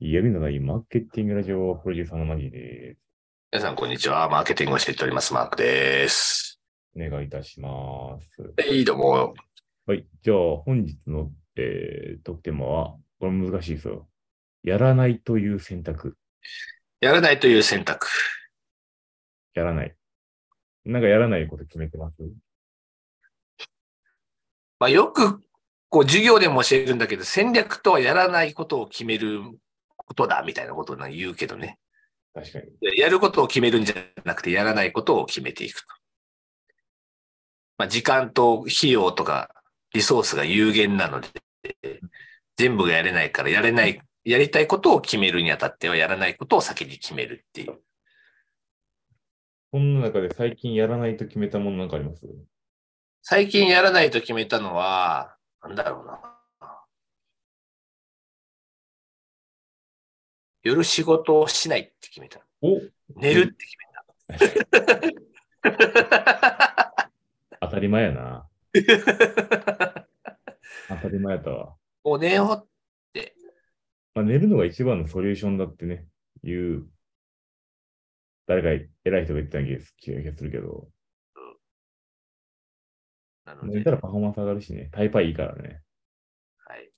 闇のないマーケティングラジオプロデューサーのマジです。皆さん、こんにちは。マーケティングを教えております。マークです。お願いいたします。はい、どうも。はい。じゃあ、本日の、えー、トークテーマは、これ難しいですよ。やらないという選択。やらないという選択。やらない。なんかやらないこと決めてます？まあ、よく、こう、授業でも教えるんだけど、戦略とはやらないことを決めることだ、みたいなことを言うけどね。確かに。やることを決めるんじゃなくて、やらないことを決めていくと。まあ、時間と費用とかリソースが有限なので、全部がやれないから、やれない、やりたいことを決めるにあたっては、やらないことを先に決めるっていう。そんな中で最近やらないと決めたものなんかあります？最近やらないと決めたのは、なんだろうな。夜仕事をしないって決めた。お寝るって決めた。当たり前やな。当たり前やったわ。もう寝よう。まあ、寝るのが一番のソリューションだってね、いう、誰か偉い人が言ってた気がするけど、なので寝た、らパフォーマンス上がるしね、タイパいいからね。はい。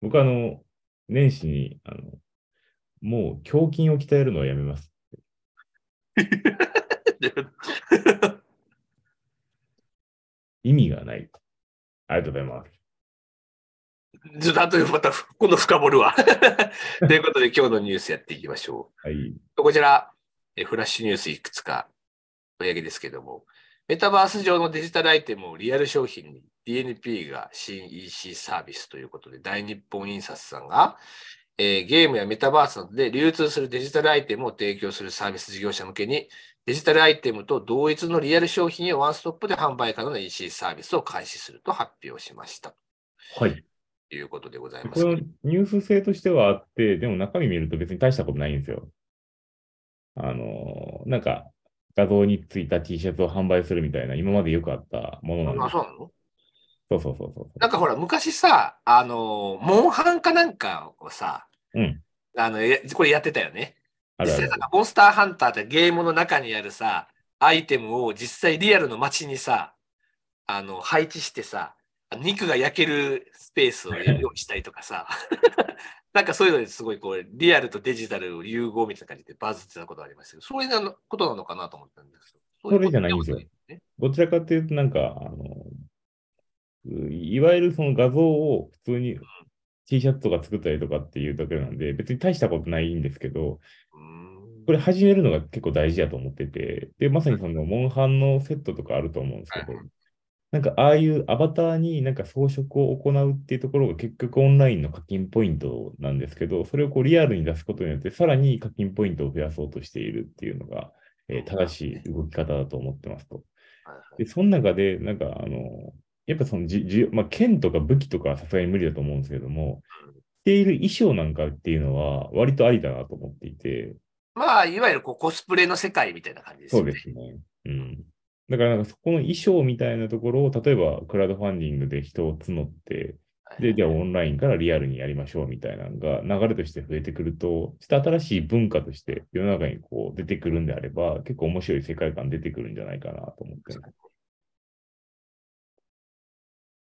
僕あの、年始に、あの、もう胸筋を鍛えるのをやめます。意味がない。ありがとうございます。ずっとまた今度深掘るわ。ということで今日のニュースやっていきましょはい。う。こちら、えフラッシュニュースいくつかお上げですけども、メタバース上のデジタルアイテムをリアル商品に DNP が新 EC サービスということで、大日本印刷さんが、えーゲームやメタバースなどで流通するデジタルアイテムを提供するサービス事業者向けに、デジタルアイテムと同一のリアル商品をワンストップで販売可能な EC サービスを開始すると発表しました。はい。ということでございます。このニュース性としてはあって、でも中身見ると別に大したことないんですよ。あの、なんか、画像についた T シャツを販売するみたいな、今までよくあったものなんあ、です。そうなの？そうそうそうそう。なんかほら、昔さ、あの、モンハンかなんかをさ、うん。あの、えこれやってたよね。あるある実際なん。かモンスターハンターってゲームの中にあるさ、アイテムを実際リアルの街にさ、あの、配置してさ、肉が焼けるスペースを用意したりとかさ、なんかそういうのですごいこう、リアルとデジタルを融合みたいな感じでバズってたことがありましたけど、そういうことなのかなと思ったんですけど。それじゃないんですよそううことではどちらかというと、なんか、あの、ういわゆるその画像を普通に T シャツとか作ったりとかっていうだけなんで、別に大したことないんですけど、これ始めるのが結構大事だと思ってて、で、まさにその、モンハンのセットとかあると思うんですけどはい、なんかああいうアバターになんか装飾を行うっていうところが結局オンラインの課金ポイントなんですけど、それをこうリアルに出すことによって、さらに課金ポイントを増やそうとしているっていうのが、えー正しい動き方だと思ってますと。で、その中で、なんかあの、やっぱそのじじ、まあ、剣とか武器とかはさすがに無理だと思うんですけども、着ている衣装なんかっていうのは割とありだなと思っていて、まあ、いわゆるこうコスプレの世界みたいな感じですね。うですね。うん。だからなんかそこの衣装みたいなところを、例えばクラウドファンディングで人を募って、で、じゃあオンラインからリアルにやりましょうみたいなのが流れとして増えてくると、ちょっと新しい文化として世の中にこう出てくるんであれば、結構面白い世界観出てくるんじゃないかなと思ってます。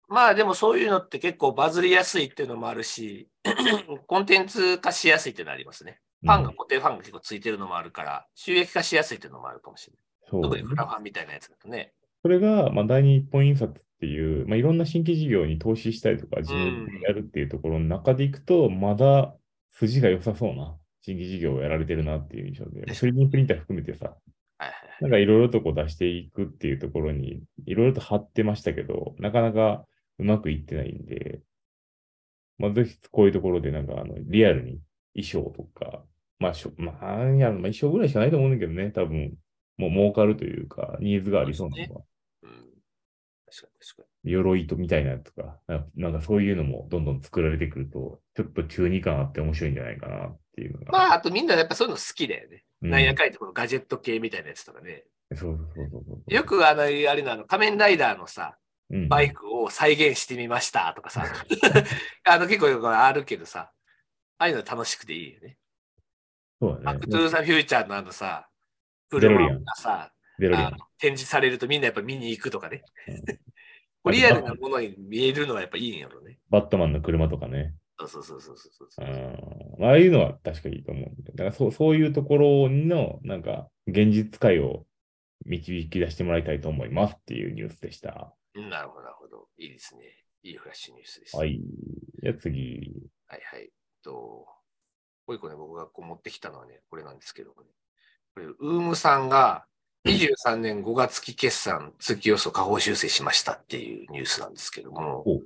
まあでもそういうのって結構バズりやすいっていうのもあるし、コンテンツ化しやすいっていうのはありますね。ファンが固定ファンが結構ついてるのもあるから、収益化しやすいっていうのもあるかもしれない。そう特にフラファンみたいなやつだとね。それが、まあ、大日本印刷っていう、まあ、いろんな新規事業に投資したりとか、自分でやるっていうところの中でいくと、まだ筋が良さそうな新規事業をやられてるなっていう印象で、まあ 3D プリンター含めてさ、なんかいろいろとこう出していくっていうところに、いろいろと張ってましたけど、なかなかうまくいってないんで、まあ、ぜひこういうところでなんかあのリアルに衣装とか、まあ、しょまあ、いや、まあ、衣装ぐらいしかないと思うんだけどね、多分、もう儲かるというか、ニーズがありそうなのは。うん。確かに確かに。鎧とみたいなやつとか、ななんかそういうのもどんどん作られてくると、ちょっと中二感あって面白いんじゃないかなっていうのが。まあ、あとみんなやっぱそういうの好きだよね。うんなんやかんやとこのガジェット系みたいなやつとかね。そうそうそうそう。よくあの、あれなの、仮面ライダーのさ、うん、バイクを再現してみましたとかさ、あの結構よくあるけどさ、ああいうの楽しくていいよね。そうだね。トゥーザフューチャーのあのさ、車デロリアンがさ。展示されるとみんなやっぱ見に行くとかね。うん リアルなものに見えるのはやっぱいいんやろね。バットマンの車とかね。そうそうそうそうそううそう。ん。まあああいうのは確かにいいと思う。だからそうそういうところの、なんか、現実界を導き出してもらいたいと思いますっていうニュースでした。うんなるほど、なるほど。いいですね。いいフラッシュニュースです。。はいい。じゃあ次。はいはい。と、もう一個ね、僕がこう持ってきたのはね、これなんですけどね。これ、ウームさんが23年5月期決算月予想下方修正しましたっていうニュースなんですけどもお、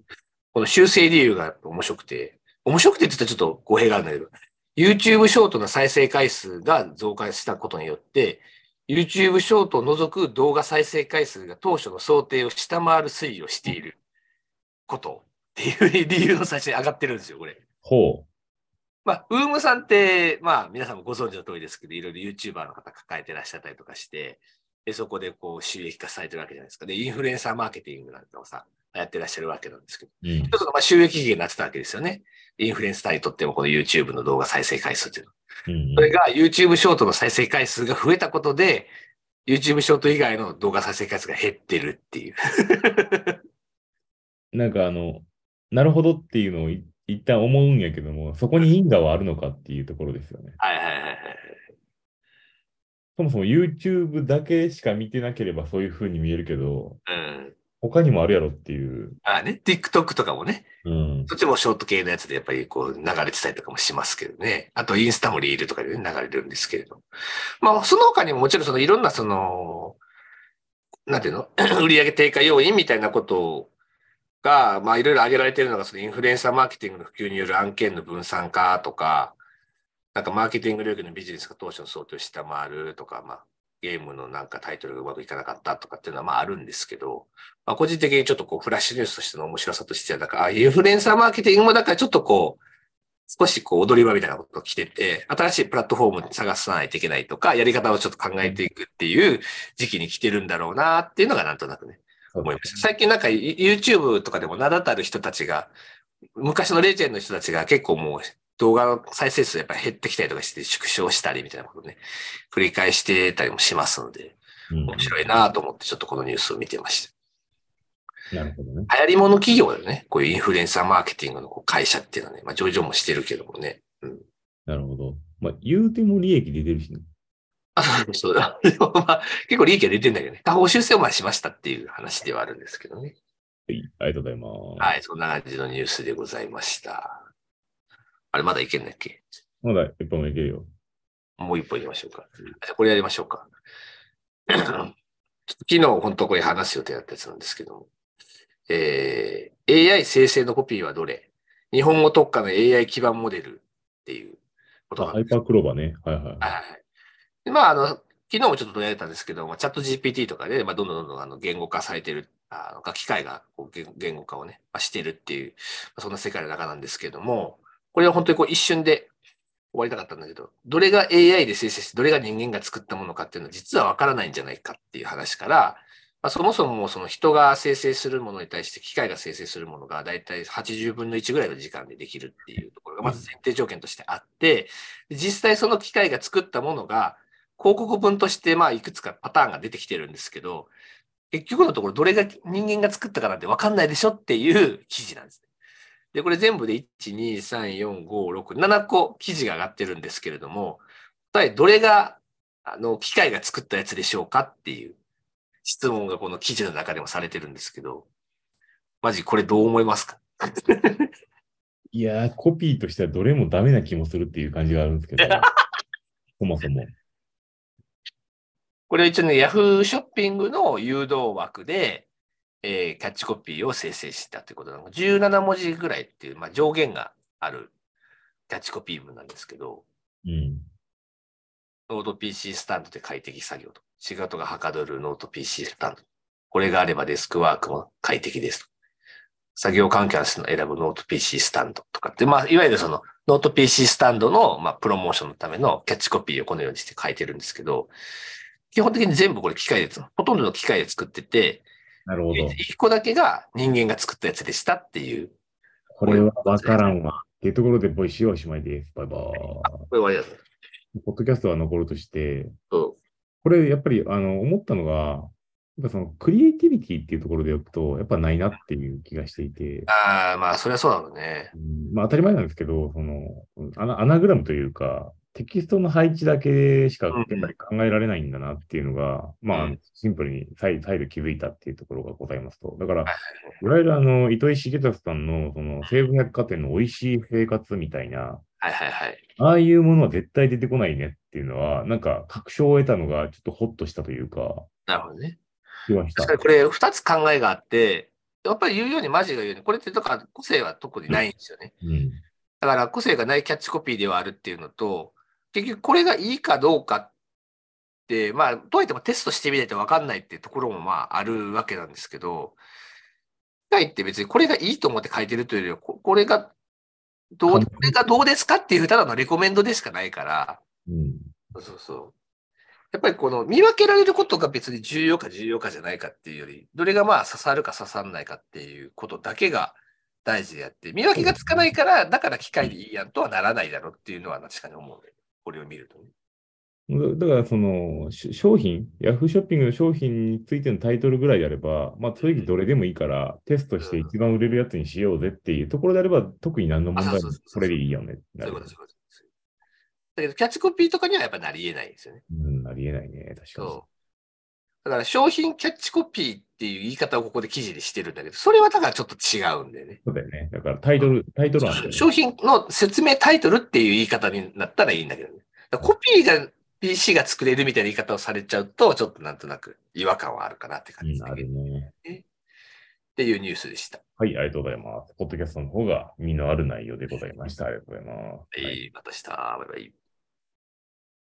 この修正理由が面白くて、面白くてって言ったらちょっと語弊があるんだけど、YouTube ショートの再生回数が増加したことによって、YouTube ショートを除く動画再生回数が当初の想定を下回る推移をしていることっていう理由の最初に上がってるんですよ、これ。ほまあ、ウームさんって、まあ、皆さんもご存知の通りですけど、いろいろ YouTuber の方抱えてらっしゃったりとかして、でそこでこう収益化されてるわけじゃないですか。で、インフルエンサーマーケティングなんかをさ、やってらっしゃるわけなんですけど、う。うん一。つのまあ収益源になってたわけですよね。インフルエンサーにとってもこの YouTube の動画再生回数というの。うんそれが YouTube ショートの再生回数が増えたことで、YouTube ショート以外の動画再生回数が減ってるっていう。なんかあの、なるほどっていうのをい一旦思うんやけども、そこに因果はあるのかっていうところですよね。はいはいはいはい。そもそも YouTube だけしか見てなければそういう風に見えるけど、うん。他にもあるやろっていう。あね、TikTok とかもね、うん。そっちもショート系のやつでやっぱりこう流れてたりとかもしますけどね。あとインスタもリールとかで、ね、流れるんですけれど。まあその他にももちろんそのいろんなその、なんていうの？売上低下要因みたいなことが、まあいろいろ挙げられているのがそのインフルエンサーマーケティングの普及による案件の分散化とか、なんかマーケティング領域のビジネスが当初の想定を下回るとか、まあゲームのなんかタイトルがうまくいかなかったとかっていうのはまああるんですけど、まあ、個人的にちょっとこうフラッシュニュースとしての面白さとしては、だから、あインフルエンサーマーケティングもだからちょっとこう、少しこう踊り場みたいなことが来てて、新しいプラットフォームに探さないといけないとか、やり方をちょっと考えていくっていう時期に来てるんだろうなっていうのがなんとなくね、思いました。最近なんか YouTube とかでも名だたる人たちが、昔のレジェンドの人たちが結構もう動画の再生数やっぱ減ってきたりとかして縮小したりみたいなことね、繰り返してたりもしますので、うん面白いなと思ってちょっとこのニュースを見てました。なるほどね。流行り物企業だよね。こういうインフルエンサーマーケティングの会社っていうのはね、まあ上場もしてるけどもね。うん。なるほど。まあ、言うても利益出てるしね。あ、そうそうだ。で もまあ、結構利益が出てんだけどね。下方修正をまあしましたっていう話ではあるんですけどね。はい。ありがとうございます。はい、そんな感じのニュースでございました。あれ、まだいけんだっけ？まだ一本もいけるよ。もう一本行きましょうか。これやりましょうか。昨日本当これ話す予定だったやつなんですけども。えー、AI 生成のコピーはどれ？日本語特化の AI 基盤モデルっていうことハイパークローバーね。はいはい。はいはい。でまあ、あの、昨日もちょっと取り上げたんですけども、チャット GPT とかで、まあ、どんどんどんどんあの言語化されてる、あの機械がこう言言語化をね、まあ、してるっていう、まあそんな世界の中なんですけども、これは本当にこう一瞬で終わりたかったんだけど、どれが AI で生成して、どれが人間が作ったものかっていうのは実はわからないんじゃないかっていう話から、まあ、そもそもその人が生成するものに対して機械が生成するものがだいたい80分の1ぐらいの時間でできるっていうところがまず前提条件としてあって、実際その機械が作ったものが広告文としてまあいくつかパターンが出てきてるんですけど、結局のところどれが人間が作ったかなんて分かんないでしょっていう記事なんですね。で、これ全部で1、2、3、4、5、6、7個記事が上がってるんですけれども、答えどれがあの機械が作ったやつでしょうかっていう質問がこの記事の中でもされてるんですけど、マジこれどう思いますか？いやー、コピーとしてはどれもダメな気もするっていう感じがあるんですけど、そもそも。これ一応ね、Yahoo ショッピングの誘導枠で、えーキャッチコピーを生成したということなの。17文字ぐらいっていう、まあ、上限があるキャッチコピー文なんですけど、うん。ノート PC スタンドで快適作業と。仕事がはかどるノート PC スタンド。これがあればデスクワークも快適です。作業環境の選ぶノート PC スタンドとかって、まあ、いわゆるそのノート PC スタンドの、まあ、プロモーションのためのキャッチコピーをこのようにして書いてるんですけど、基本的に全部これ機械で、ほとんどの機械で作ってて、なるほど。一個だけが人間が作ったやつでしたっていう。これはわからんわ。っていうところで、ボイシーおしまいです。バイバーイ。これ終わりだね。ポッドキャストは残るとして、そこれやっぱりあの思ったのが、やっぱそのクリエイティビティっていうところでいくと、やっぱないなっていう気がしていて、ああ、まあ、それはそうなのね。うんまあ当たり前なんですけど、そのアナグラムというか、テキストの配置だけしか考えられないんだなっていうのが、まあうん、シンプルに再再度気づいたっていうところがございますと。だからはい、いわゆるあの、糸井重里さんの、その、西武百貨店の美味しい生活みたいな、はいはいはい。ああいうものは絶対出てこないねっていうのは、なんか確証を得たのがちょっとホッとしたというか、なるほどね。確かにこれ、二つ考えがあって、やっぱり言うように、マジが言うように、これってだから個性は特にないんですよね。うん。だから個性がないキャッチコピーではあるっていうのと、結局これがいいかどうかって、まあ、どうやってもテストしてみないと分かんないっていうところもまああるわけなんですけど、機械って別にこれがいいと思って書いてるというよりは、ここれがどう、これがどうですかっていうただのレコメンドでしかないから、うん。そうそう。やっぱりこの見分けられることが別に重要か重要かじゃないかっていうより、どれがまあ刺さるか刺さらないかっていうことだけが大事であって、見分けがつかないから、だから機械でいいやんとはならないだろうっていうのは確かに思うね。これを見るとね。だだから、その、し商品、ヤフーショッピングの商品についてのタイトルぐらいであれば、まあ、正直どれでもいいから、テストして一番売れるやつにしようぜっていうところであれば、特に何の問題もあそれでいいよねそういうこと、です。だけど、キャッチコピーとかにはやっぱなり得ないんですよね。うん、ありえないね、確かに。だから、商品キャッチコピーっていう言い方をここで記事にしてるんだけど、それはだからちょっと違うんだよね。そうだよね。だからタイトル、タイトルなんだよね。商品の説明タイトルっていう言い方になったらいいんだけどね。コピーが PC が作れるみたいな言い方をされちゃうと、ちょっとなんとなく違和感はあるかなって感じですね。るね。っていうニュースでした。はい、ありがとうございます。ポッドキャストの方が身のある内容でございました。ありがとうございます。はい、また明日。バイバイ。